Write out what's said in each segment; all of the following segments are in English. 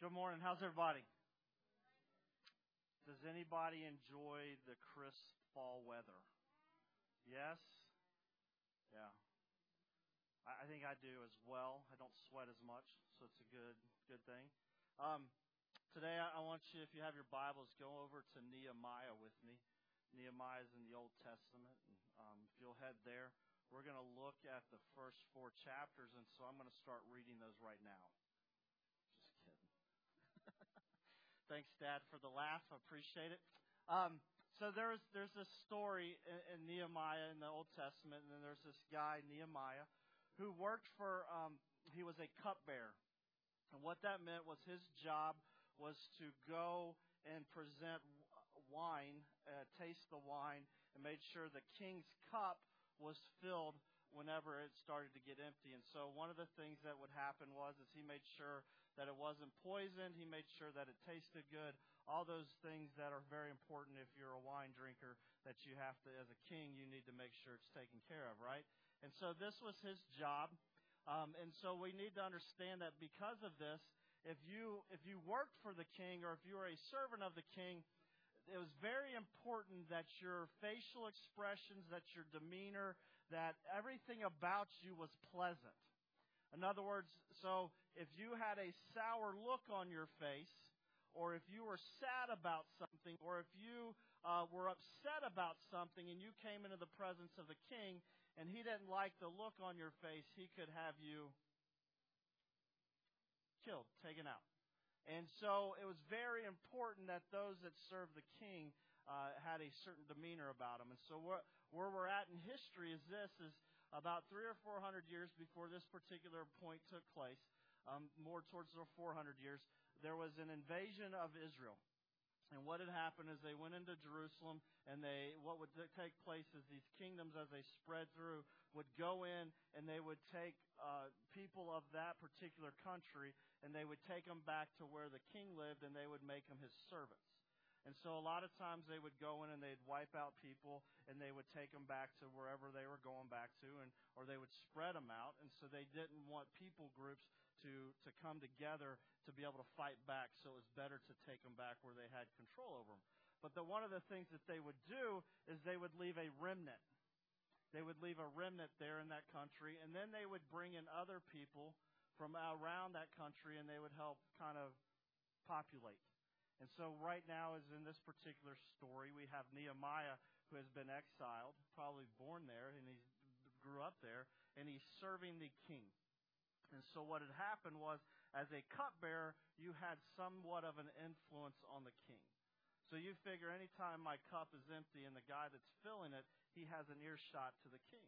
Good morning. How's everybody? Does anybody enjoy the crisp fall weather? Yes? Yeah. I, I think I do as well. I don't sweat as much, so it's a good good thing. Um, today I, I want you, if you have your Bibles, go over to Nehemiah with me. Nehemiah is in the Old Testament. And, um, if you'll head there, we're going to look at the first four chapters, and so I'm going to start reading those right now. Thanks, Dad, for the laugh. I appreciate it. Um, so there's there's this story in, in Nehemiah in the Old Testament, and then there's this guy Nehemiah who worked for. Um, he was a cupbearer, and what that meant was his job was to go and present wine, uh, taste the wine, and made sure the king's cup was filled whenever it started to get empty. And so one of the things that would happen was is he made sure that it wasn't poisoned, he made sure that it tasted good, all those things that are very important if you're a wine drinker that you have to as a king you need to make sure it's taken care of, right? And so this was his job. Um, and so we need to understand that because of this, if you if you worked for the king or if you were a servant of the king, it was very important that your facial expressions, that your demeanor, that everything about you was pleasant. In other words, so if you had a sour look on your face, or if you were sad about something, or if you uh, were upset about something and you came into the presence of the king and he didn't like the look on your face, he could have you killed, taken out. And so it was very important that those that served the king uh, had a certain demeanor about them. And so where, where we're at in history is this: is about three or four hundred years before this particular point took place, um, more towards the 400 years, there was an invasion of Israel. And what had happened is they went into Jerusalem, and they what would take place is these kingdoms, as they spread through, would go in and they would take uh, people of that particular country, and they would take them back to where the king lived, and they would make them his servants. And so a lot of times they would go in and they'd wipe out people and they would take them back to wherever they were going back to and or they would spread them out and so they didn't want people groups to to come together to be able to fight back so it was better to take them back where they had control over them. But the one of the things that they would do is they would leave a remnant. They would leave a remnant there in that country and then they would bring in other people from around that country and they would help kind of populate and so right now is in this particular story, we have Nehemiah who has been exiled, probably born there, and he grew up there, and he's serving the king. And so what had happened was, as a cupbearer, you had somewhat of an influence on the king. So you figure anytime my cup is empty and the guy that's filling it, he has an earshot to the king.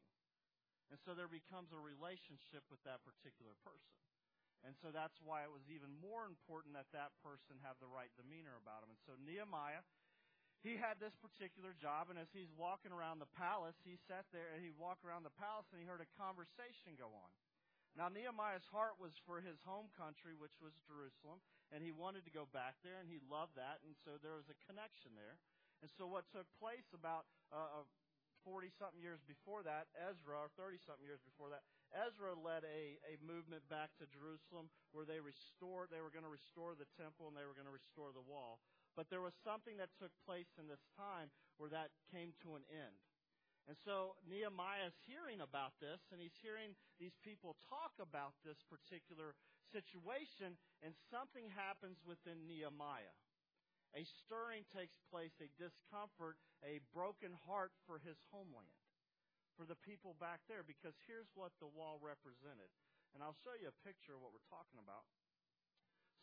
And so there becomes a relationship with that particular person. And so that's why it was even more important that that person have the right demeanor about him. And so Nehemiah, he had this particular job, and as he's walking around the palace, he sat there and he walked around the palace and he heard a conversation go on. Now Nehemiah's heart was for his home country, which was Jerusalem, and he wanted to go back there, and he loved that, and so there was a connection there. And so what took place about uh, 40 something years before that, Ezra, or 30 something years before that, Ezra led a, a movement back to Jerusalem where they restored, they were going to restore the temple and they were going to restore the wall. But there was something that took place in this time where that came to an end. And so Nehemiah is hearing about this, and he's hearing these people talk about this particular situation, and something happens within Nehemiah. A stirring takes place, a discomfort, a broken heart for his homeland for the people back there because here's what the wall represented. And I'll show you a picture of what we're talking about.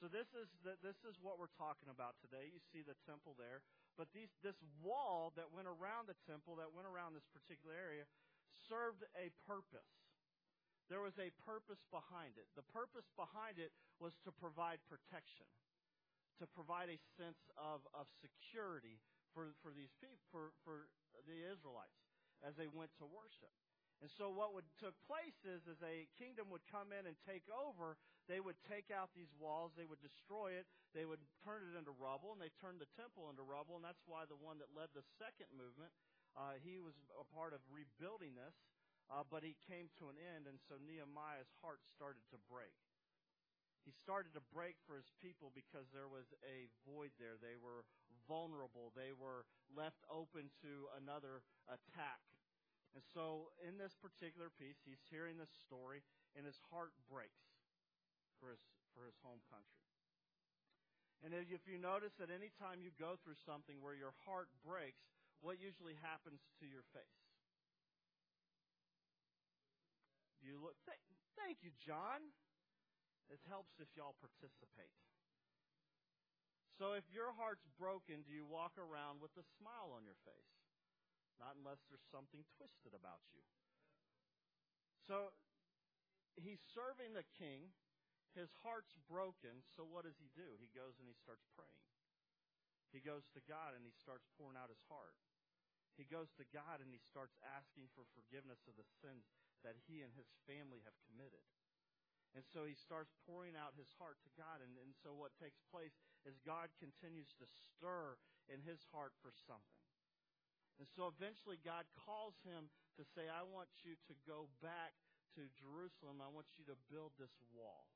So this is the, this is what we're talking about today. You see the temple there, but these, this wall that went around the temple, that went around this particular area, served a purpose. There was a purpose behind it. The purpose behind it was to provide protection, to provide a sense of, of security for, for these people, for, for the Israelites as they went to worship. And so what would took place is as a kingdom would come in and take over, they would take out these walls, they would destroy it, they would turn it into rubble, and they turned the temple into rubble, and that's why the one that led the second movement, uh, he was a part of rebuilding this, uh, but he came to an end, and so Nehemiah's heart started to break. he started to break for his people because there was a void there. They were vulnerable. They were left open to another attack. And so, in this particular piece, he's hearing this story, and his heart breaks for his, for his home country. And if you notice that any time you go through something where your heart breaks, what usually happens to your face? You look. Th- thank you, John. It helps if y'all participate. So if your heart's broken, do you walk around with a smile on your face? Not unless there's something twisted about you. So he's serving the king. His heart's broken. So what does he do? He goes and he starts praying. He goes to God and he starts pouring out his heart. He goes to God and he starts asking for forgiveness of the sins that he and his family have committed. And so he starts pouring out his heart to God. And, and so what takes place is God continues to stir in his heart for something. And so eventually God calls him to say, I want you to go back to Jerusalem. I want you to build this wall.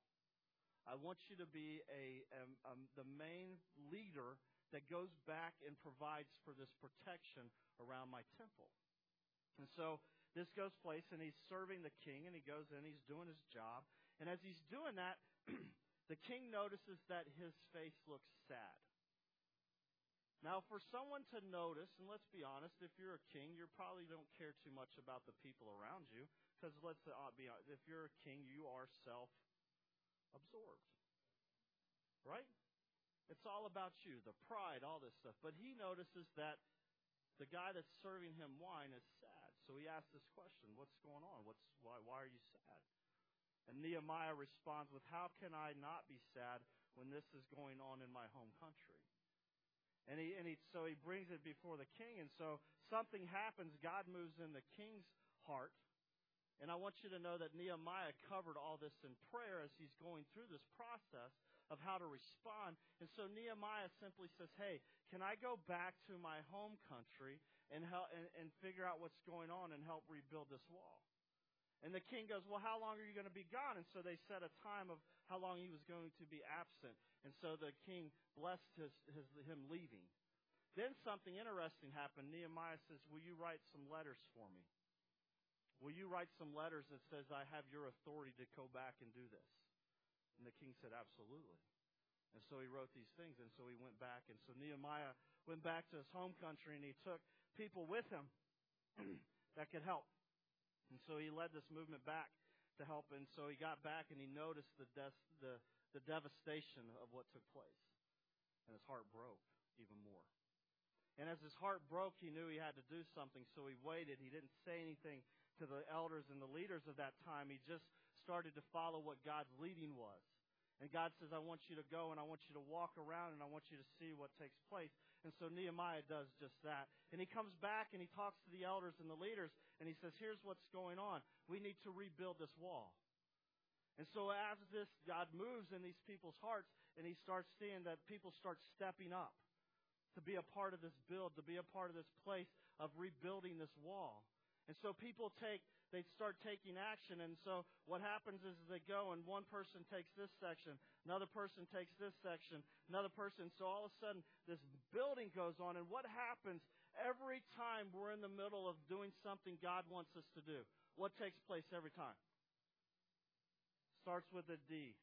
I want you to be a, a, a, the main leader that goes back and provides for this protection around my temple. And so this goes place, and he's serving the king, and he goes in, he's doing his job. And as he's doing that, the king notices that his face looks sad. Now, for someone to notice, and let's be honest, if you're a king, you probably don't care too much about the people around you, because let's uh, be honest, if you're a king, you are self-absorbed, right? It's all about you, the pride, all this stuff. But he notices that the guy that's serving him wine is sad. So he asks this question, what's going on? What's why why are you sad? And Nehemiah responds with, How can I not be sad when this is going on in my home country? And he, and he, so he brings it before the king. And so something happens. God moves in the king's heart. And I want you to know that Nehemiah covered all this in prayer as he's going through this process of how to respond. And so Nehemiah simply says, Hey, can I go back to my home country and, help, and, and figure out what's going on and help rebuild this wall? And the king goes, Well, how long are you going to be gone? And so they set a time of how long he was going to be absent. And so the king blessed his, his, him leaving. Then something interesting happened. Nehemiah says, Will you write some letters for me? Will you write some letters that says, I have your authority to go back and do this? And the king said, Absolutely. And so he wrote these things, and so he went back. And so Nehemiah went back to his home country, and he took people with him that could help. And so he led this movement back to help. And so he got back and he noticed the, des- the, the devastation of what took place. And his heart broke even more. And as his heart broke, he knew he had to do something. So he waited. He didn't say anything to the elders and the leaders of that time. He just started to follow what God's leading was. And God says, I want you to go and I want you to walk around and I want you to see what takes place. And so Nehemiah does just that. And he comes back and he talks to the elders and the leaders and he says, Here's what's going on. We need to rebuild this wall. And so as this, God moves in these people's hearts and he starts seeing that people start stepping up to be a part of this build, to be a part of this place of rebuilding this wall. And so people take they start taking action. And so what happens is they go and one person takes this section, another person takes this section, another person. So all of a sudden this building goes on. And what happens every time we're in the middle of doing something God wants us to do? What takes place every time? Starts with a D.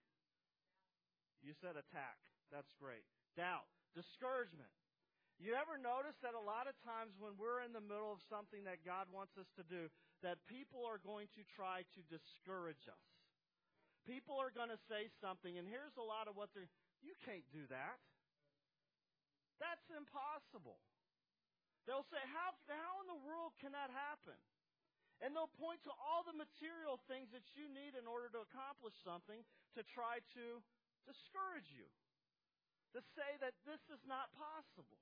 You said attack. That's great. Doubt. Discouragement. You ever notice that a lot of times when we're in the middle of something that God wants us to do, that people are going to try to discourage us? People are going to say something, and here's a lot of what they're, you can't do that. That's impossible. They'll say, how, how in the world can that happen? And they'll point to all the material things that you need in order to accomplish something to try to discourage you, to say that this is not possible.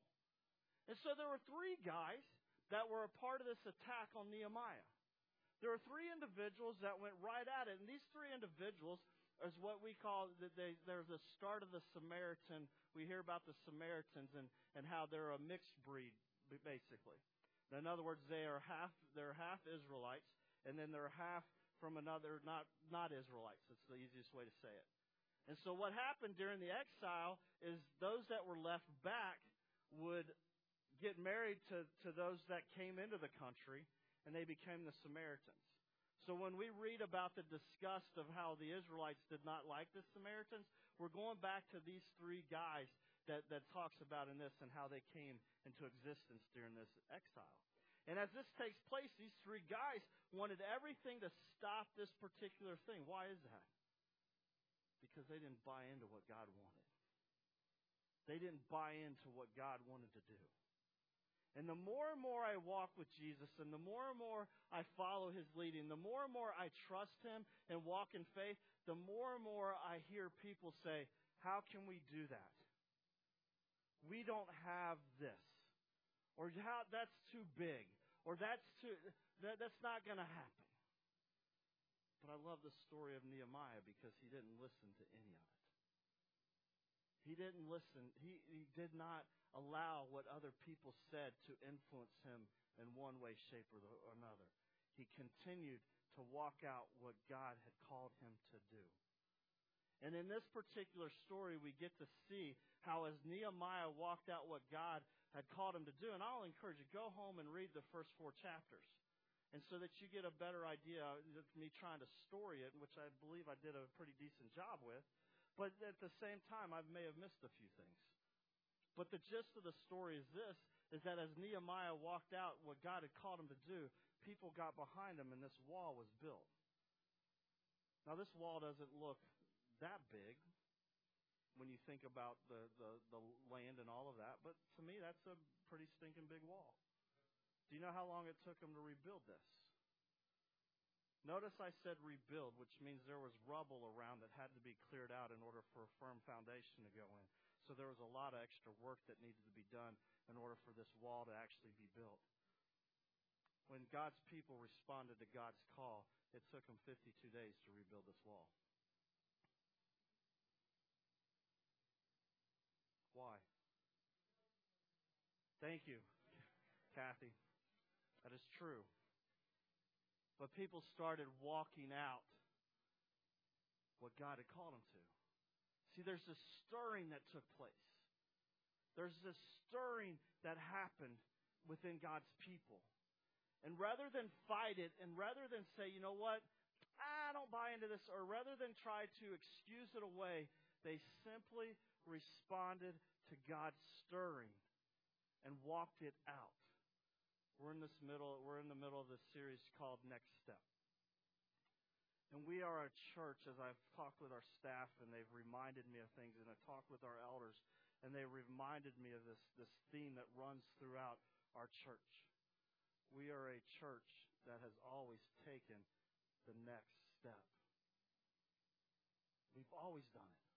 And so there were three guys that were a part of this attack on Nehemiah. There were three individuals that went right at it, and these three individuals is what we call they, the start of the Samaritan. We hear about the Samaritans and, and how they're a mixed breed, basically. In other words, they are half they're half Israelites, and then they're half from another not not Israelites. That's the easiest way to say it. And so what happened during the exile is those that were left back would get married to, to those that came into the country, and they became the Samaritans. So when we read about the disgust of how the Israelites did not like the Samaritans, we're going back to these three guys that, that talks about in this and how they came into existence during this exile. And as this takes place, these three guys wanted everything to stop this particular thing. Why is that? because they didn't buy into what God wanted. They didn't buy into what God wanted to do. And the more and more I walk with Jesus, and the more and more I follow his leading, the more and more I trust him and walk in faith, the more and more I hear people say, How can we do that? We don't have this. Or how that's too big. Or that's too that, that's not gonna happen. But I love the story of Nehemiah because he didn't listen to any of it. He didn't listen. He, he did not allow what other people said to influence him in one way, shape, or, the, or another. He continued to walk out what God had called him to do. And in this particular story, we get to see how as Nehemiah walked out what God had called him to do. And I'll encourage you, go home and read the first four chapters. And so that you get a better idea of me trying to story it, which I believe I did a pretty decent job with. But at the same time, I may have missed a few things. But the gist of the story is this, is that as Nehemiah walked out what God had called him to do, people got behind him and this wall was built. Now this wall doesn't look that big when you think about the, the, the land and all of that, but to me that's a pretty stinking big wall. Do you know how long it took them to rebuild this? Notice I said rebuild, which means there was rubble around that had to be cleared out in order for a firm foundation to go in. So there was a lot of extra work that needed to be done in order for this wall to actually be built. When God's people responded to God's call, it took them 52 days to rebuild this wall. Why? Thank you, Kathy. That is true. But people started walking out what God had called them to. See, there's this stirring that took place. There's this stirring that happened within God's people. And rather than fight it, and rather than say, you know what, I don't buy into this, or rather than try to excuse it away, they simply responded to God's stirring and walked it out. We're in this middle, we're in the middle of this series called Next Step. And we are a church, as I've talked with our staff, and they've reminded me of things, and I've talked with our elders, and they reminded me of this, this theme that runs throughout our church. We are a church that has always taken the next step. We've always done it.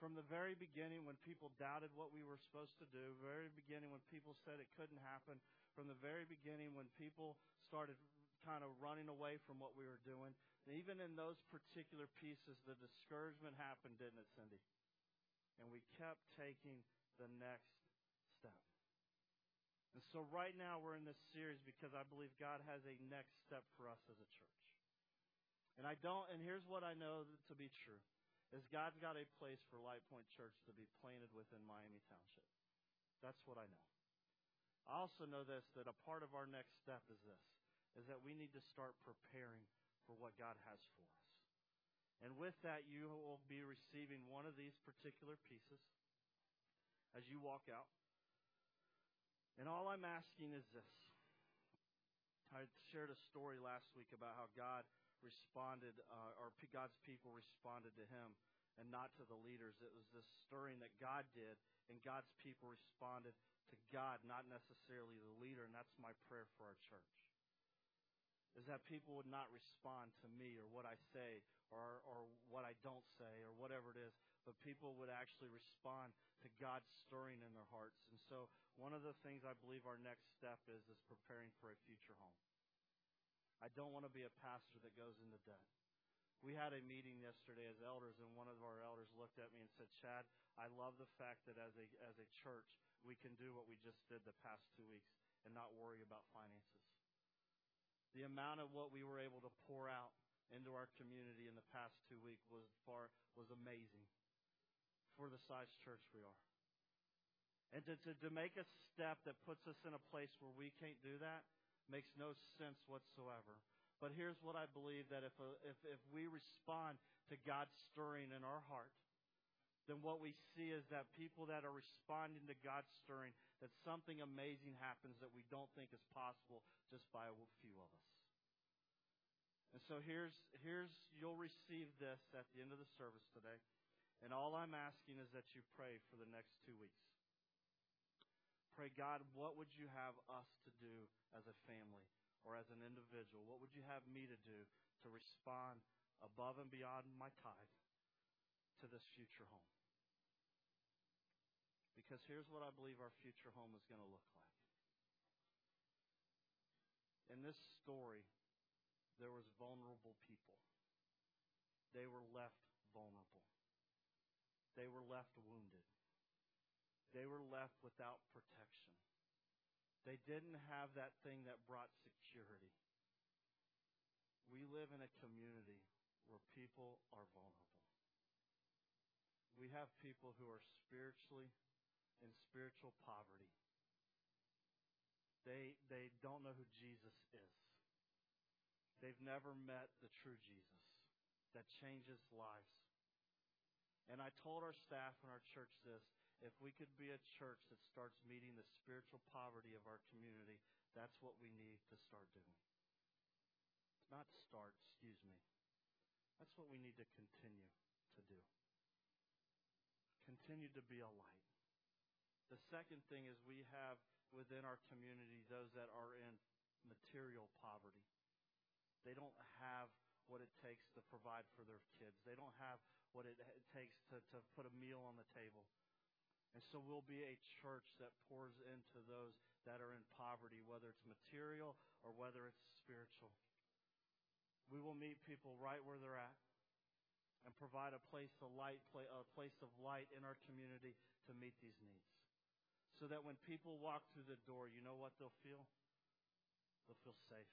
From the very beginning, when people doubted what we were supposed to do, very beginning when people said it couldn't happen, from the very beginning when people started kind of running away from what we were doing. even in those particular pieces, the discouragement happened, didn't it, Cindy? And we kept taking the next step. And so right now we're in this series because I believe God has a next step for us as a church. And I don't, and here's what I know to be true, is God's got a place for Light Point Church to be planted within Miami Township. That's what I know. I also know this that a part of our next step is this is that we need to start preparing for what God has for us. And with that, you will be receiving one of these particular pieces as you walk out. And all I'm asking is this. I shared a story last week about how God responded, uh, or God's people responded to him and not to the leaders. It was this stirring that God did, and God's people responded to God, not necessarily the leader, and that's my prayer for our church. Is that people would not respond to me or what I say or, or what I don't say or whatever it is, but people would actually respond to God's stirring in their hearts. And so one of the things I believe our next step is is preparing for a future home. I don't want to be a pastor that goes into debt. We had a meeting yesterday as elders, and one of our elders looked at me and said, Chad, I love the fact that as a, as a church, we can do what we just did the past two weeks and not worry about finances. The amount of what we were able to pour out into our community in the past two weeks was far was amazing for the size church we are. And to, to, to make a step that puts us in a place where we can't do that makes no sense whatsoever. But here's what I believe that if, a, if, if we respond to God's stirring in our heart, then what we see is that people that are responding to God's stirring, that something amazing happens that we don't think is possible just by a few of us. And so here's, here's, you'll receive this at the end of the service today. And all I'm asking is that you pray for the next two weeks. Pray, God, what would you have us to do as a family or as an individual? What would you have me to do to respond above and beyond my tithe to this future home? Because here's what I believe our future home is going to look like. In this story, there was vulnerable people. They were left vulnerable. They were left wounded. They were left without protection. They didn't have that thing that brought security. We live in a community where people are vulnerable. We have people who are spiritually in spiritual poverty. They, they don't know who Jesus is. They've never met the true Jesus that changes lives. And I told our staff in our church this if we could be a church that starts meeting the spiritual poverty of our community, that's what we need to start doing. Not start, excuse me. That's what we need to continue to do. Continue to be a light. The second thing is we have within our community those that are in material poverty. They don't have what it takes to provide for their kids. They don't have what it takes to, to put a meal on the table. And so we'll be a church that pours into those that are in poverty, whether it's material or whether it's spiritual. We will meet people right where they're at and provide a place of light, a place of light in our community to meet these needs. So that when people walk through the door, you know what they'll feel? They'll feel safe.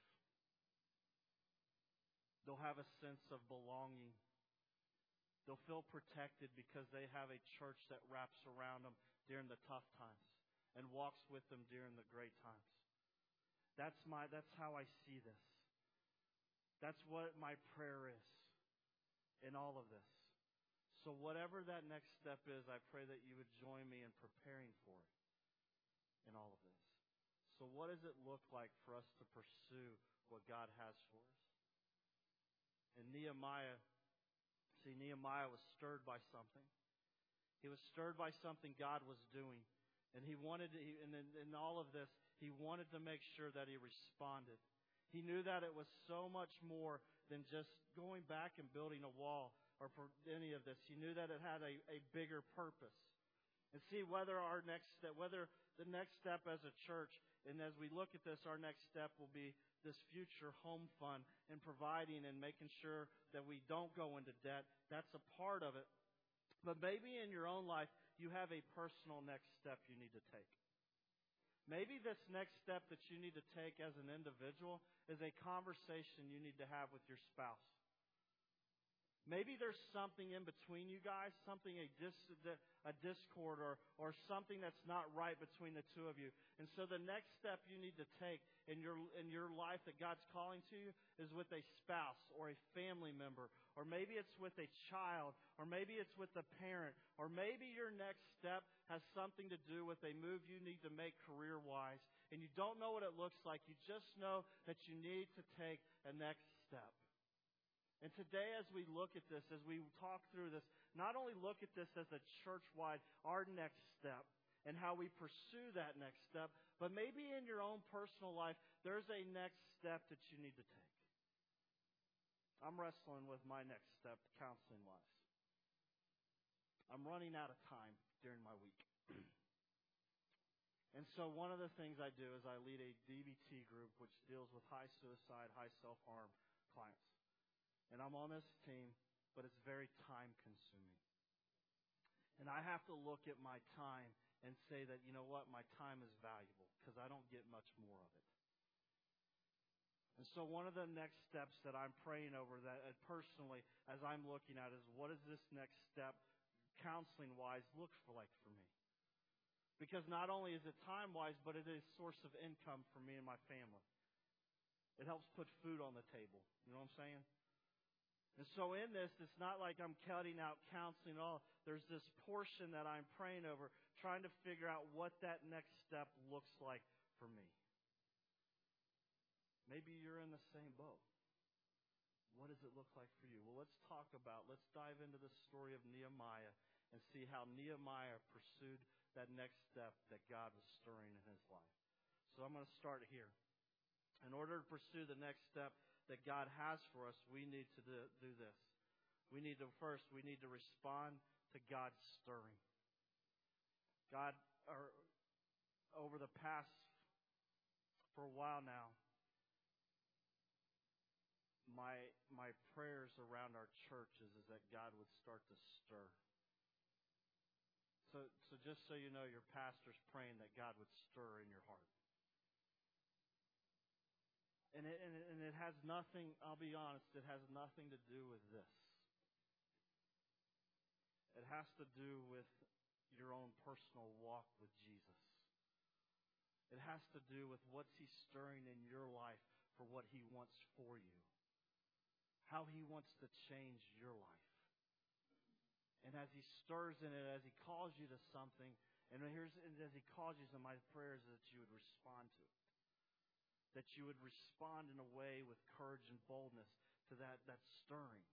They'll have a sense of belonging. They'll feel protected because they have a church that wraps around them during the tough times and walks with them during the great times. That's my that's how I see this. That's what my prayer is in all of this. So whatever that next step is, I pray that you would join me in preparing for it in all of this. So what does it look like for us to pursue what God has for us? And Nehemiah, see, Nehemiah was stirred by something. He was stirred by something God was doing. And he wanted to, and in, in all of this, he wanted to make sure that he responded. He knew that it was so much more than just going back and building a wall or for any of this. He knew that it had a, a bigger purpose. And see whether our next step, whether the next step as a church, and as we look at this, our next step will be this future home fund and providing and making sure that we don't go into debt. That's a part of it. But maybe in your own life, you have a personal next step you need to take. Maybe this next step that you need to take as an individual is a conversation you need to have with your spouse. Maybe there's something in between you guys, something a, dis, a discord or, or something that's not right between the two of you. And so the next step you need to take in your, in your life that God's calling to you is with a spouse or a family member, or maybe it's with a child, or maybe it's with a parent, or maybe your next step has something to do with a move you need to make career wise, and you don't know what it looks like. You just know that you need to take a next step. And today, as we look at this, as we talk through this, not only look at this as a church wide, our next step, and how we pursue that next step, but maybe in your own personal life, there's a next step that you need to take. I'm wrestling with my next step, counseling wise. I'm running out of time during my week. and so, one of the things I do is I lead a DBT group which deals with high suicide, high self harm clients. And I'm on this team, but it's very time consuming. And I have to look at my time and say that, you know what, my time is valuable because I don't get much more of it. And so one of the next steps that I'm praying over that uh, personally as I'm looking at is what does this next step counseling wise look for like for me? Because not only is it time wise, but it is a source of income for me and my family. It helps put food on the table. You know what I'm saying? And so in this, it's not like I'm cutting out counseling all. There's this portion that I'm praying over, trying to figure out what that next step looks like for me. Maybe you're in the same boat. What does it look like for you? Well, let's talk about, let's dive into the story of Nehemiah and see how Nehemiah pursued that next step that God was stirring in his life. So I'm going to start here. In order to pursue the next step that God has for us, we need to do, do this. We need to first, we need to respond to God's stirring. God, or over the past, for a while now, my my prayers around our churches is that God would start to stir. So so just so you know, your pastor's praying that God would stir in your heart. And it, and it, and it has nothing, I'll be honest, it has nothing to do with this. It has to do with your own personal walk with Jesus. It has to do with what's He stirring in your life for what He wants for you how He wants to change your life. And as He stirs in it, as He calls you to something, and here's as He calls you, so my prayer is that you would respond to it. That you would respond in a way with courage and boldness to that, that stirring.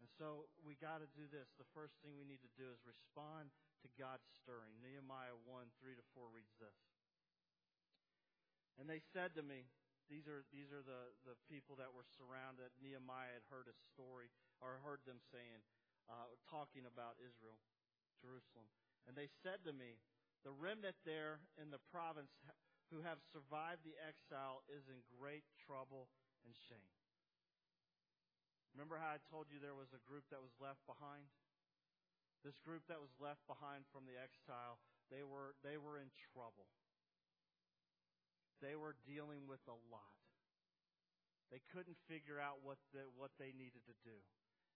And so we got to do this. The first thing we need to do is respond to God's stirring. Nehemiah 1 3 to 4 reads this. And they said to me, these are, these are the, the people that were surrounded. Nehemiah had heard a story, or heard them saying, uh, talking about Israel, Jerusalem. And they said to me, The remnant there in the province who have survived the exile is in great trouble and shame. Remember how I told you there was a group that was left behind? This group that was left behind from the exile, they were, they were in trouble. They were dealing with a lot. They couldn't figure out what, the, what they needed to do.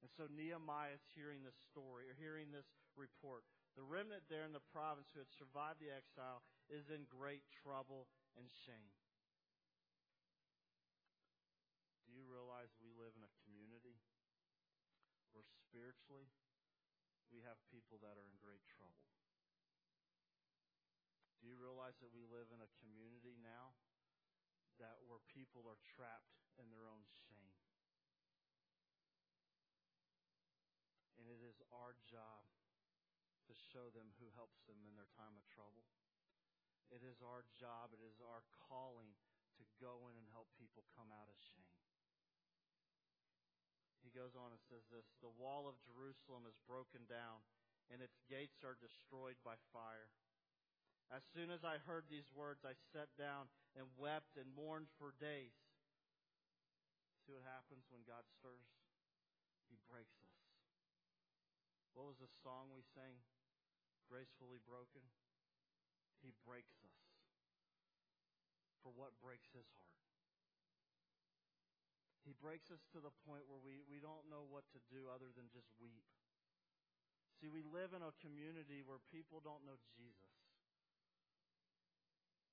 And so Nehemiah is hearing this story, or hearing this report. The remnant there in the province who had survived the exile is in great trouble and shame. Do you realize we live in a community where spiritually we have people that are in great trouble? Do you realize that we live in a community now that where people are trapped in their own shame? And it is our job to show them who helps them in their time of trouble. It is our job, it is our calling to go in and help people come out of shame. He goes on and says this The wall of Jerusalem is broken down, and its gates are destroyed by fire. As soon as I heard these words, I sat down and wept and mourned for days. See what happens when God stirs? He breaks us. What was the song we sang? Gracefully broken. He breaks us. For what breaks his heart? He breaks us to the point where we, we don't know what to do other than just weep. See, we live in a community where people don't know Jesus.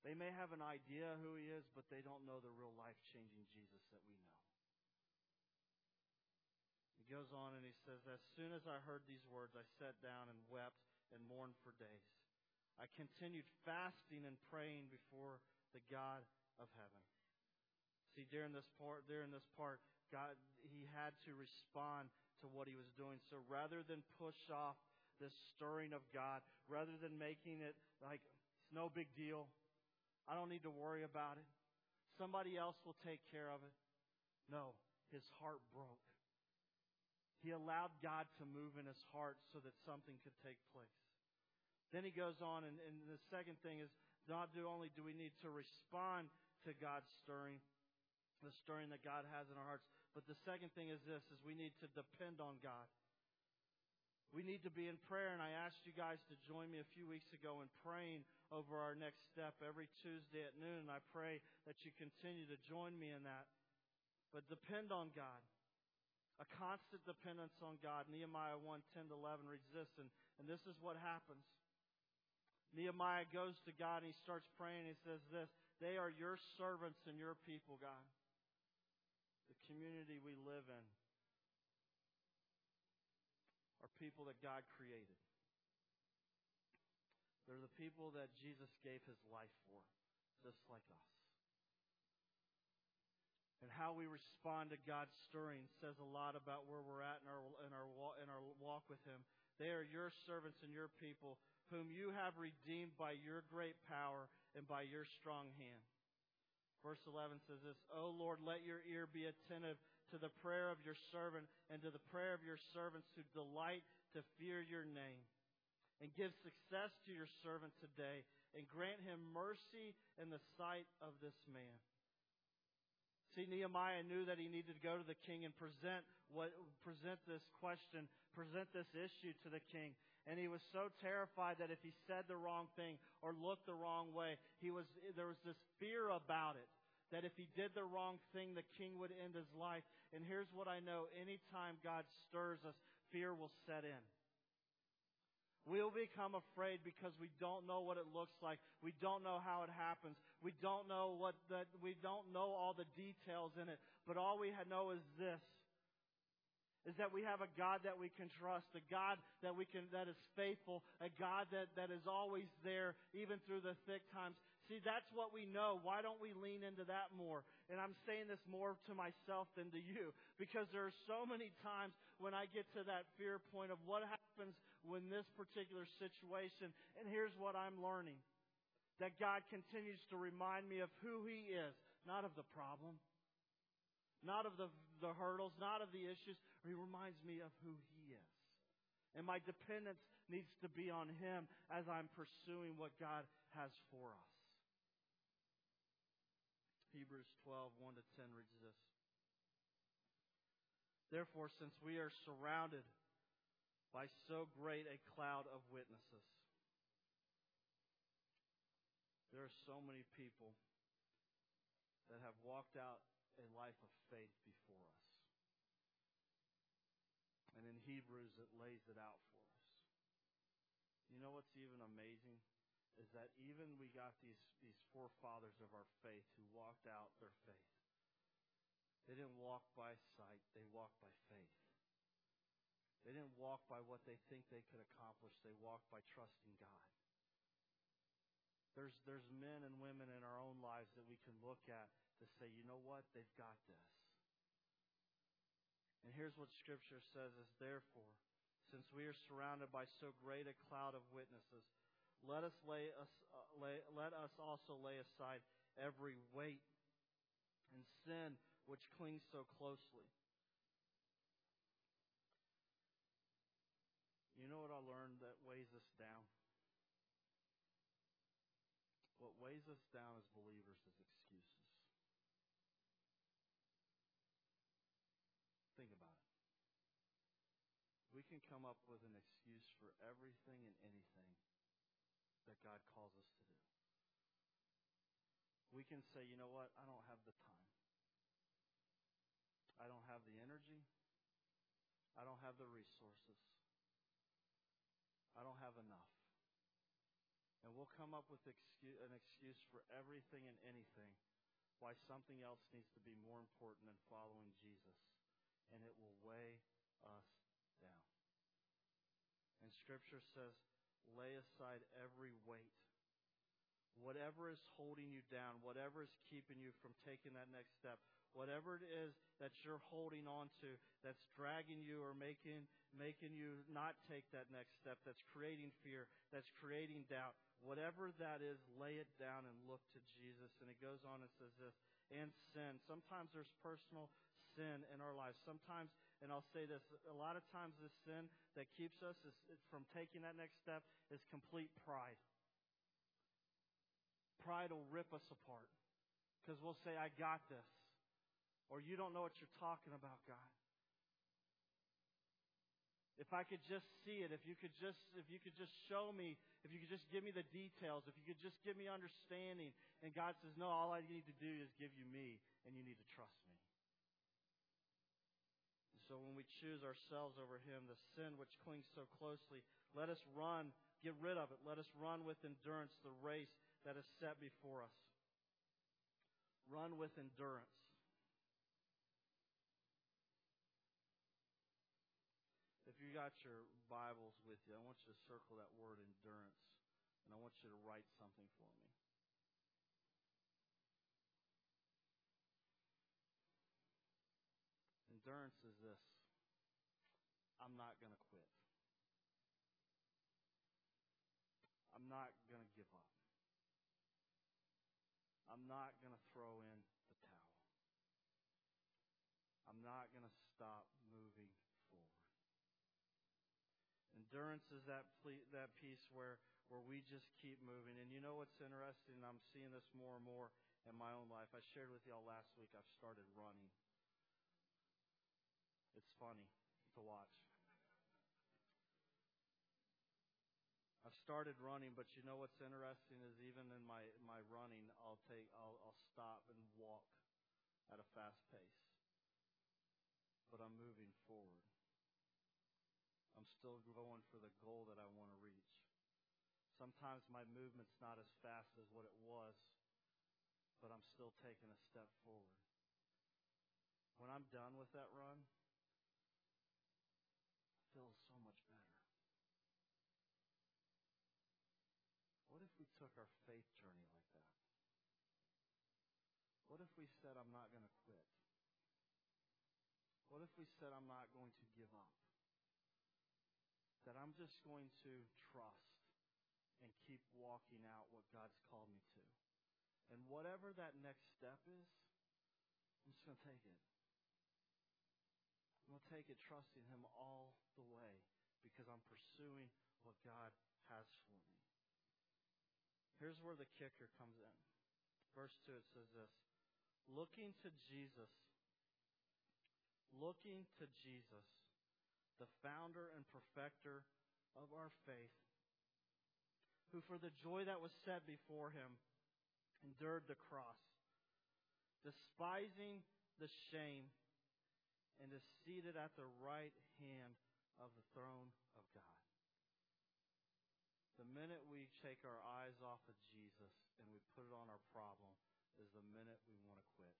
They may have an idea who he is, but they don't know the real life changing Jesus that we know. He goes on and he says, As soon as I heard these words, I sat down and wept and mourned for days. I continued fasting and praying before the God of heaven. See, during this part, during this part, God, he had to respond to what he was doing. So rather than push off this stirring of God, rather than making it like it's no big deal, I don't need to worry about it. Somebody else will take care of it. No, his heart broke. He allowed God to move in his heart so that something could take place. Then he goes on, and, and the second thing is not do only do we need to respond to God's stirring, the stirring that God has in our hearts, but the second thing is this: is we need to depend on God. We need to be in prayer, and I asked you guys to join me a few weeks ago in praying over our next step every Tuesday at noon, and I pray that you continue to join me in that. But depend on God. A constant dependence on God. Nehemiah 1 10 to 11 reads this, and, and this is what happens. Nehemiah goes to God and he starts praying. He says this They are your servants and your people, God. The community we live in are people that God created. They're the people that Jesus gave his life for, just like us. And how we respond to God's stirring says a lot about where we're at in our, in our, in our walk with him. They are your servants and your people, whom you have redeemed by your great power and by your strong hand. Verse 11 says this, O Lord, let your ear be attentive to the prayer of your servant and to the prayer of your servants who delight to fear your name. And give success to your servant today and grant him mercy in the sight of this man. See, Nehemiah knew that he needed to go to the king and present what, present this question, present this issue to the king. And he was so terrified that if he said the wrong thing or looked the wrong way, he was, there was this fear about it that if he did the wrong thing, the king would end his life. And here's what I know anytime God stirs us, fear will set in. We'll become afraid because we don't know what it looks like. We don't know how it happens. We don't know what that we don't know all the details in it. But all we know is this is that we have a God that we can trust, a God that we can that is faithful, a God that, that is always there even through the thick times. See, that's what we know. Why don't we lean into that more? And I'm saying this more to myself than to you because there are so many times when I get to that fear point of what happens when this particular situation. And here's what I'm learning. That God continues to remind me of who He is, not of the problem not of the, the hurdles, not of the issues. He reminds me of who He is. And my dependence needs to be on Him as I'm pursuing what God has for us. Hebrews 12, 1 to 10 reads this. Therefore, since we are surrounded by so great a cloud of witnesses, there are so many people that have walked out a life of faith before us. And in Hebrews, it lays it out for us. You know what's even amazing? Is that even we got these, these forefathers of our faith who walked out their faith. They didn't walk by sight, they walked by faith. They didn't walk by what they think they could accomplish, they walked by trusting God. There's, there's men and women in our own lives that we can look at to say, you know what? They've got this. Here's what Scripture says is therefore, since we are surrounded by so great a cloud of witnesses, let us lay us uh, lay, let us also lay aside every weight and sin which clings so closely. You know what I learned that weighs us down? What weighs us down is excuses. we can come up with an excuse for everything and anything that God calls us to do. We can say, you know what, I don't have the time. I don't have the energy. I don't have the resources. I don't have enough. And we'll come up with an excuse for everything and anything why something else needs to be more important than following Jesus. And it will weigh us. And Scripture says, lay aside every weight. Whatever is holding you down, whatever is keeping you from taking that next step, whatever it is that you're holding on to that's dragging you or making making you not take that next step that's creating fear that's creating doubt whatever that is lay it down and look to jesus and it goes on and says this and sin sometimes there's personal sin in our lives sometimes and I'll say this a lot of times, this sin that keeps us is, from taking that next step is complete pride. Pride will rip us apart because we'll say, I got this. Or you don't know what you're talking about, God. If I could just see it, if you could just if you could just show me, if you could just give me the details, if you could just give me understanding. And God says, No, all I need to do is give you me, and you need to trust me. So when we choose ourselves over Him, the sin which clings so closely, let us run, get rid of it. Let us run with endurance the race that is set before us. Run with endurance. If you got your Bibles with you, I want you to circle that word endurance, and I want you to write something for me. Endurance is this I'm not going to quit. I'm not going to give up. I'm not going to throw in the towel. I'm not going to stop moving forward. Endurance is that ple- that piece where where we just keep moving. And you know what's interesting? I'm seeing this more and more in my own life. I shared with y'all last week. I've started running. It's funny to watch. Started running, but you know what's interesting is even in my, my running, I'll take I'll, I'll stop and walk at a fast pace. But I'm moving forward. I'm still going for the goal that I want to reach. Sometimes my movement's not as fast as what it was, but I'm still taking a step forward. When I'm done with that run, it feels so much better. What if we took our faith journey like that? What if we said, I'm not going to quit? We said, I'm not going to give up? That I'm just going to trust and keep walking out what God's called me to. And whatever that next step is, I'm just going to take it. I'm going to take it trusting Him all the way because I'm pursuing what God has for me. Here's where the kicker comes in. Verse 2, it says this Looking to Jesus, looking to Jesus, the founder and perfecter of our faith, who for the joy that was set before him endured the cross, despising the shame, and is seated at the right hand of the throne of God. The minute we take our eyes off of Jesus and we put it on our problem is the minute we want to quit.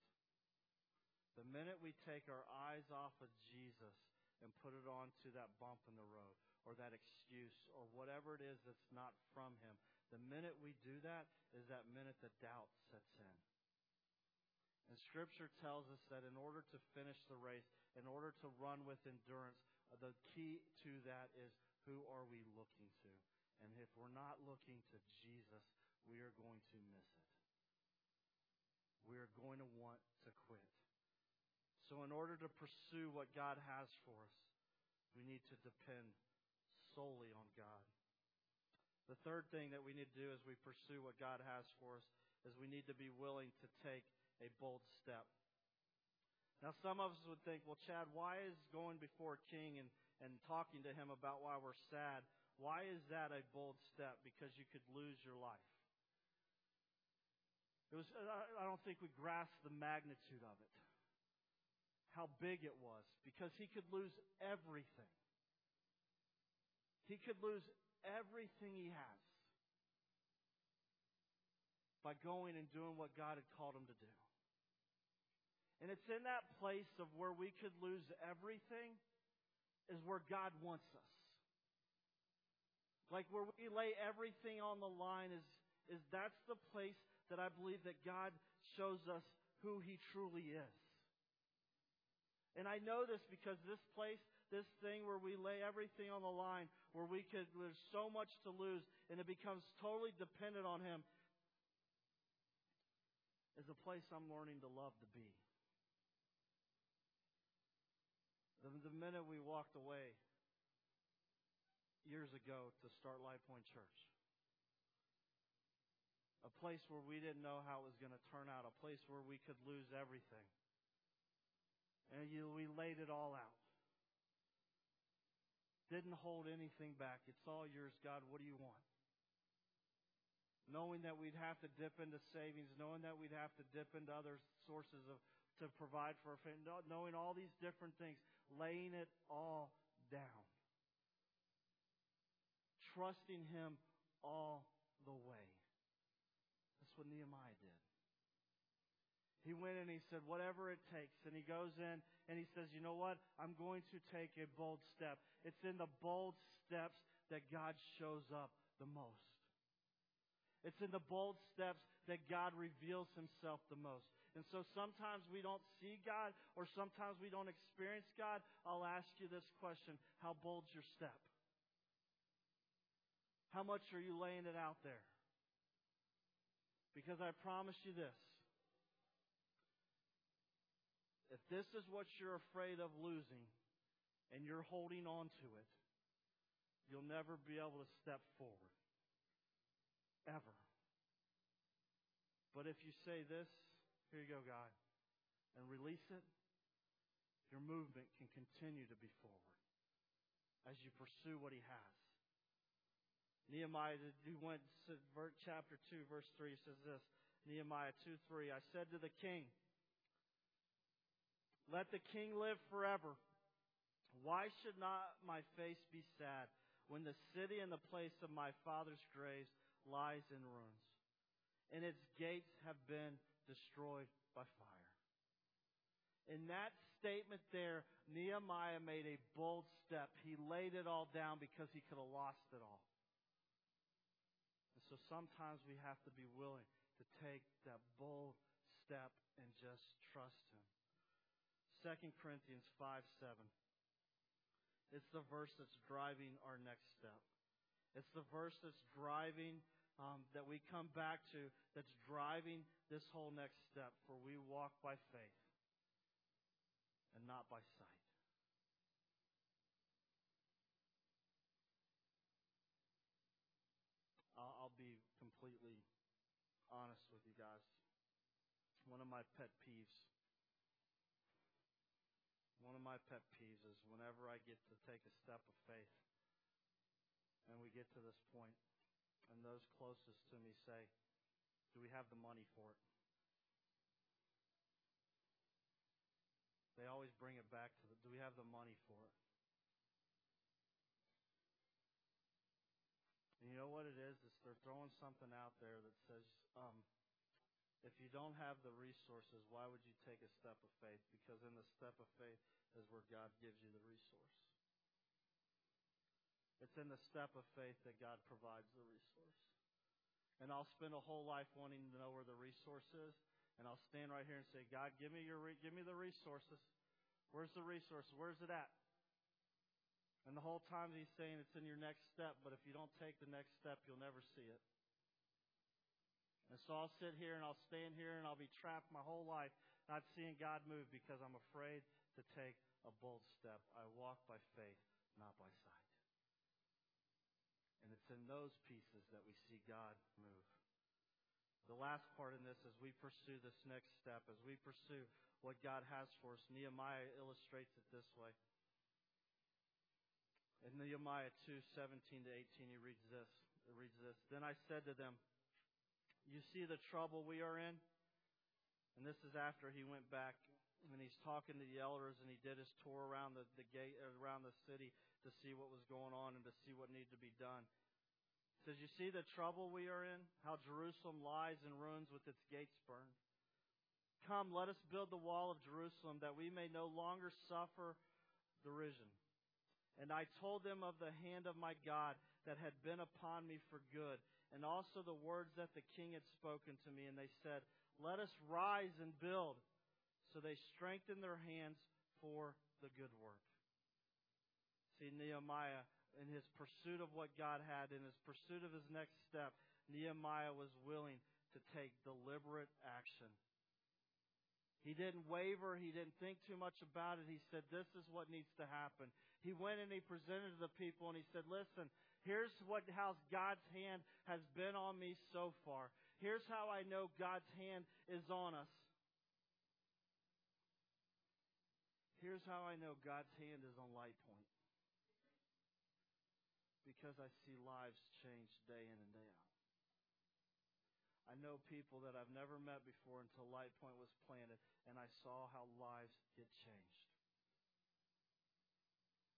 The minute we take our eyes off of Jesus and put it onto that bump in the road or that excuse or whatever it is that's not from Him, the minute we do that is that minute the doubt sets in. And Scripture tells us that in order to finish the race, in order to run with endurance, uh, the key to that is who are we looking to? And if we're not looking to Jesus, we are going to miss it. We are going to want to quit. So, in order to pursue what God has for us, we need to depend solely on God. The third thing that we need to do as we pursue what God has for us is we need to be willing to take a bold step. Now, some of us would think, well, Chad, why is going before a king and, and talking to him about why we're sad why is that a bold step? Because you could lose your life. It was, I don't think we grasp the magnitude of it. How big it was. Because he could lose everything. He could lose everything he has by going and doing what God had called him to do. And it's in that place of where we could lose everything is where God wants us. Like where we lay everything on the line is, is that's the place that I believe that God shows us who He truly is. And I know this because this place, this thing where we lay everything on the line, where we could, there's so much to lose, and it becomes totally dependent on Him, is a place I'm learning to love to be. The, the minute we walked away years ago to start Life Point Church. A place where we didn't know how it was going to turn out, a place where we could lose everything. And you, we laid it all out. didn't hold anything back. It's all yours, God. What do you want? Knowing that we'd have to dip into savings, knowing that we'd have to dip into other sources of to provide for our family, knowing all these different things, laying it all down. Trusting Him all the way. That's what Nehemiah did. He went and he said, whatever it takes. And he goes in and he says, you know what? I'm going to take a bold step. It's in the bold steps that God shows up the most. It's in the bold steps that God reveals himself the most. And so sometimes we don't see God or sometimes we don't experience God. I'll ask you this question How bold's your step? How much are you laying it out there? Because I promise you this if this is what you're afraid of losing and you're holding on to it, you'll never be able to step forward. Ever. But if you say this, here you go, God, and release it, your movement can continue to be forward as you pursue what He has. Nehemiah, he went to chapter 2, verse 3 says this Nehemiah 2 3. I said to the king, let the king live forever. Why should not my face be sad when the city and the place of my father's graves lies in ruins, and its gates have been destroyed by fire? In that statement there, Nehemiah made a bold step. He laid it all down because he could have lost it all. And so sometimes we have to be willing to take that bold step and just trust. 2 Corinthians 5 7. It's the verse that's driving our next step. It's the verse that's driving, um, that we come back to, that's driving this whole next step, for we walk by faith and not by sight. I'll, I'll be completely honest with you guys. One of my pet peeves one of my pet peeves is whenever I get to take a step of faith and we get to this point, and those closest to me say, Do we have the money for it? They always bring it back to the do we have the money for it? And you know what it is? Is they're throwing something out there that says, um, if you don't have the resources, why would you take a step of faith? Because in the step of faith is where God gives you the resource. It's in the step of faith that God provides the resource. And I'll spend a whole life wanting to know where the resource is, and I'll stand right here and say, God, give me your re- give me the resources. Where's the resource? Where's it at? And the whole time he's saying it's in your next step, but if you don't take the next step, you'll never see it. And so I'll sit here and I'll stand here and I'll be trapped my whole life not seeing God move because I'm afraid to take a bold step. I walk by faith, not by sight. And it's in those pieces that we see God move. The last part in this, as we pursue this next step, as we pursue what God has for us, Nehemiah illustrates it this way. In Nehemiah 2, 17 to 18, he reads this. He reads this. Then I said to them, you see the trouble we are in? And this is after he went back and he's talking to the elders and he did his tour around the, the gate around the city to see what was going on and to see what needed to be done. He says, You see the trouble we are in? How Jerusalem lies in ruins with its gates burned. Come, let us build the wall of Jerusalem that we may no longer suffer derision. And I told them of the hand of my God that had been upon me for good, and also the words that the king had spoken to me. And they said, Let us rise and build. So they strengthened their hands for the good work. See, Nehemiah, in his pursuit of what God had, in his pursuit of his next step, Nehemiah was willing to take deliberate action. He didn't waver. He didn't think too much about it. He said, This is what needs to happen. He went and he presented to the people and he said, Listen, Here's what how God's hand has been on me so far. Here's how I know God's hand is on us. Here's how I know God's hand is on Light Point. because I see lives change day in and day out. I know people that I've never met before until Light Point was planted, and I saw how lives get changed.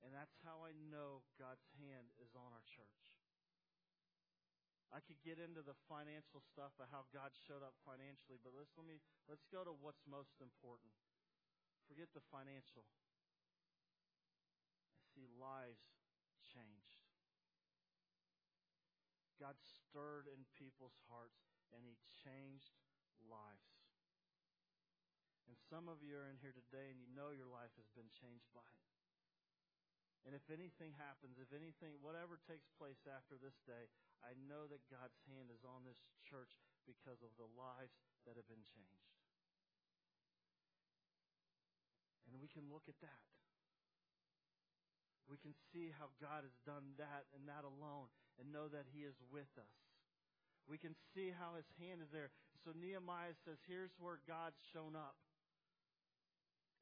And that's how I know God's hand is on our church. I could get into the financial stuff of how God showed up financially, but let's let me let's go to what's most important. Forget the financial. I see lives changed. God stirred in people's hearts and he changed lives. And some of you are in here today and you know your life has been changed by it. And if anything happens, if anything, whatever takes place after this day, I know that God's hand is on this church because of the lives that have been changed. And we can look at that. We can see how God has done that and that alone and know that He is with us. We can see how His hand is there. So Nehemiah says, here's where God's shown up.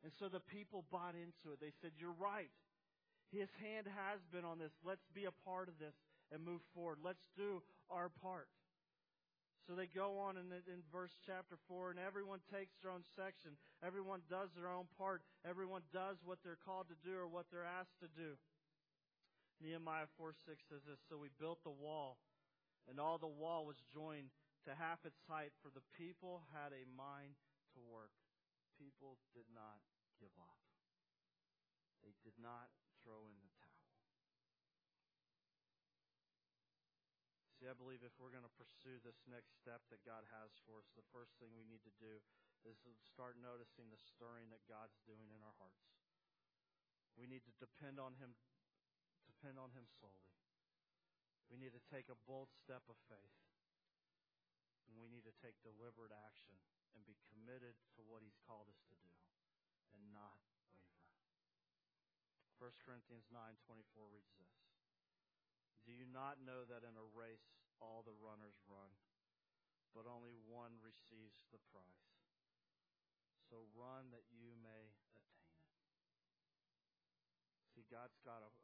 And so the people bought into it. They said, You're right. His hand has been on this. Let's be a part of this and move forward. Let's do our part. So they go on in, in verse chapter 4, and everyone takes their own section. Everyone does their own part. Everyone does what they're called to do or what they're asked to do. Nehemiah 4 6 says this So we built the wall, and all the wall was joined to half its height, for the people had a mind to work. People did not give up. They did not throw in the towel. See, I believe if we're going to pursue this next step that God has for us, the first thing we need to do is to start noticing the stirring that God's doing in our hearts. We need to depend on Him, depend on Him solely. We need to take a bold step of faith. And we need to take deliberate action and be committed to what He's called us to do and not 1 Corinthians 9:24 reads this. Do you not know that in a race all the runners run, but only one receives the prize? So run that you may attain it. See, God's got us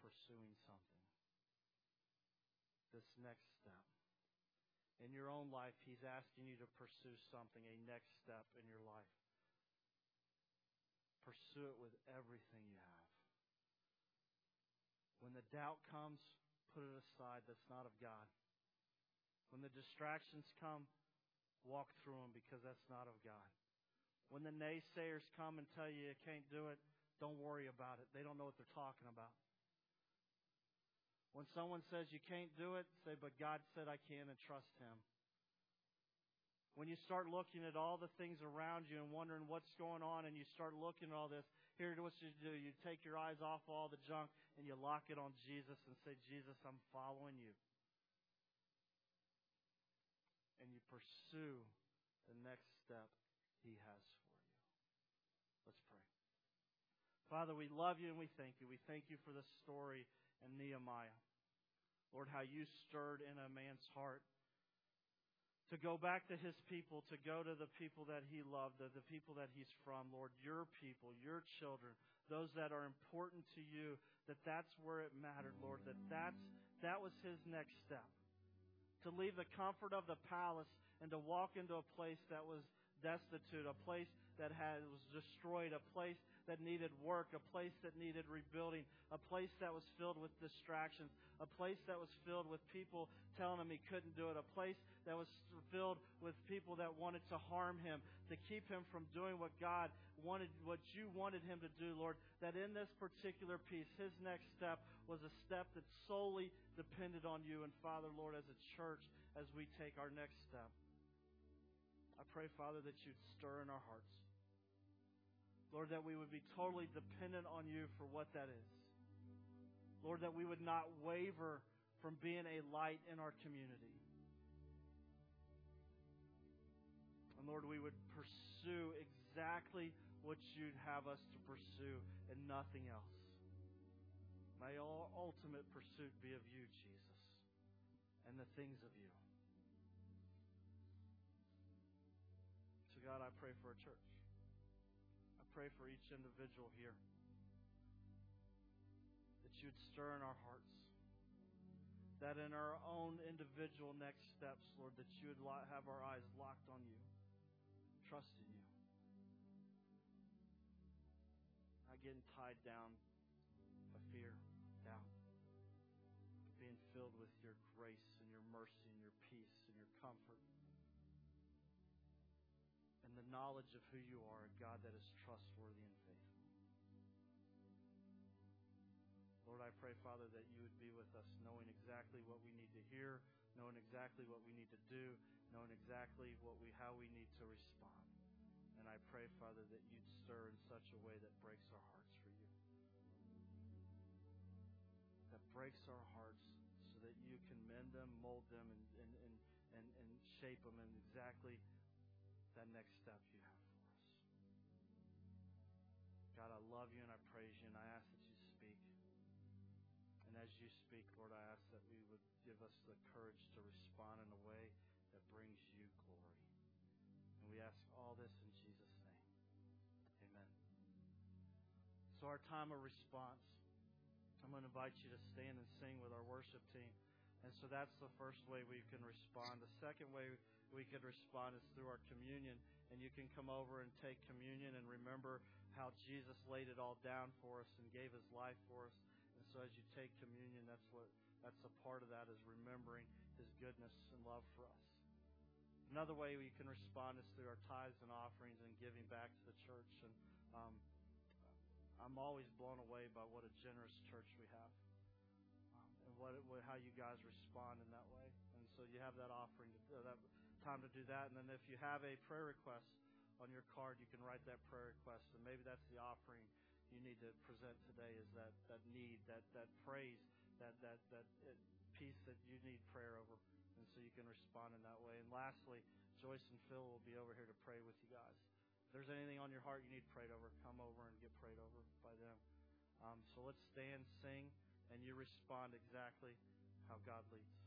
pursuing something. This next step. In your own life, He's asking you to pursue something, a next step in your life. Pursue it with everything you have. When the doubt comes, put it aside. That's not of God. When the distractions come, walk through them because that's not of God. When the naysayers come and tell you you can't do it, don't worry about it. They don't know what they're talking about. When someone says you can't do it, say, but God said I can and trust Him. When you start looking at all the things around you and wondering what's going on and you start looking at all this, here's what you do, you take your eyes off all the junk and you lock it on Jesus and say, Jesus, I'm following you. And you pursue the next step He has for you. Let's pray. Father, we love you and we thank you. We thank you for the story in Nehemiah. Lord, how you stirred in a man's heart to go back to his people, to go to the people that he loved, the, the people that he's from, Lord, your people, your children, those that are important to you, that that's where it mattered, Lord, that that's, that was his next step. To leave the comfort of the palace and to walk into a place that was destitute, a place that had, was destroyed, a place that needed work, a place that needed rebuilding, a place that was filled with distractions, a place that was filled with people telling him he couldn't do it, a place that was filled with people that wanted to harm him, to keep him from doing what God wanted, what you wanted him to do, Lord. That in this particular piece, his next step was a step that solely depended on you. And Father, Lord, as a church, as we take our next step, I pray, Father, that you'd stir in our hearts. Lord, that we would be totally dependent on you for what that is. Lord, that we would not waver from being a light in our community. And Lord, we would pursue exactly what you'd have us to pursue and nothing else. May our ultimate pursuit be of you, Jesus, and the things of you. So, God, I pray for a church pray for each individual here that you'd stir in our hearts. that in our own individual next steps, Lord, that you would have our eyes locked on you, trusting you. Not getting tied down by fear, doubt, being filled with your grace knowledge of who you are, a God that is trustworthy and faithful. Lord, I pray, Father, that you would be with us, knowing exactly what we need to hear, knowing exactly what we need to do, knowing exactly what we how we need to respond. And I pray, Father, that you'd stir in such a way that breaks our hearts for you. That breaks our hearts so that you can mend them, mold them, and, and, and, and, shape them in exactly that next step you have for us. God, I love you and I praise you, and I ask that you speak. and as you speak, Lord, I ask that we would give us the courage to respond in a way that brings you glory. And we ask all this in Jesus' name. Amen. So, our time of response, I'm going to invite you to stand and sing with our worship team. And so that's the first way we can respond. The second way we could respond is through our communion. And you can come over and take communion and remember how Jesus laid it all down for us and gave his life for us And so as you take communion, that's what that's a part of that is remembering his goodness and love for us. Another way we can respond is through our tithes and offerings and giving back to the church. And um, I'm always blown away by what a generous church we have, um, and what, what how you guys respond in that way. And so you have that offering, to, uh, that time to do that. And then if you have a prayer request on your card, you can write that prayer request, and maybe that's the offering you need to present today is that, that need, that, that praise, that, that, that peace that you need prayer over. And so you can respond in that way. And lastly, Joyce and Phil will be over here to pray with you guys. If there's anything on your heart you need prayed over, come over and get prayed over by them. Um, so let's stand, sing, and you respond exactly how God leads.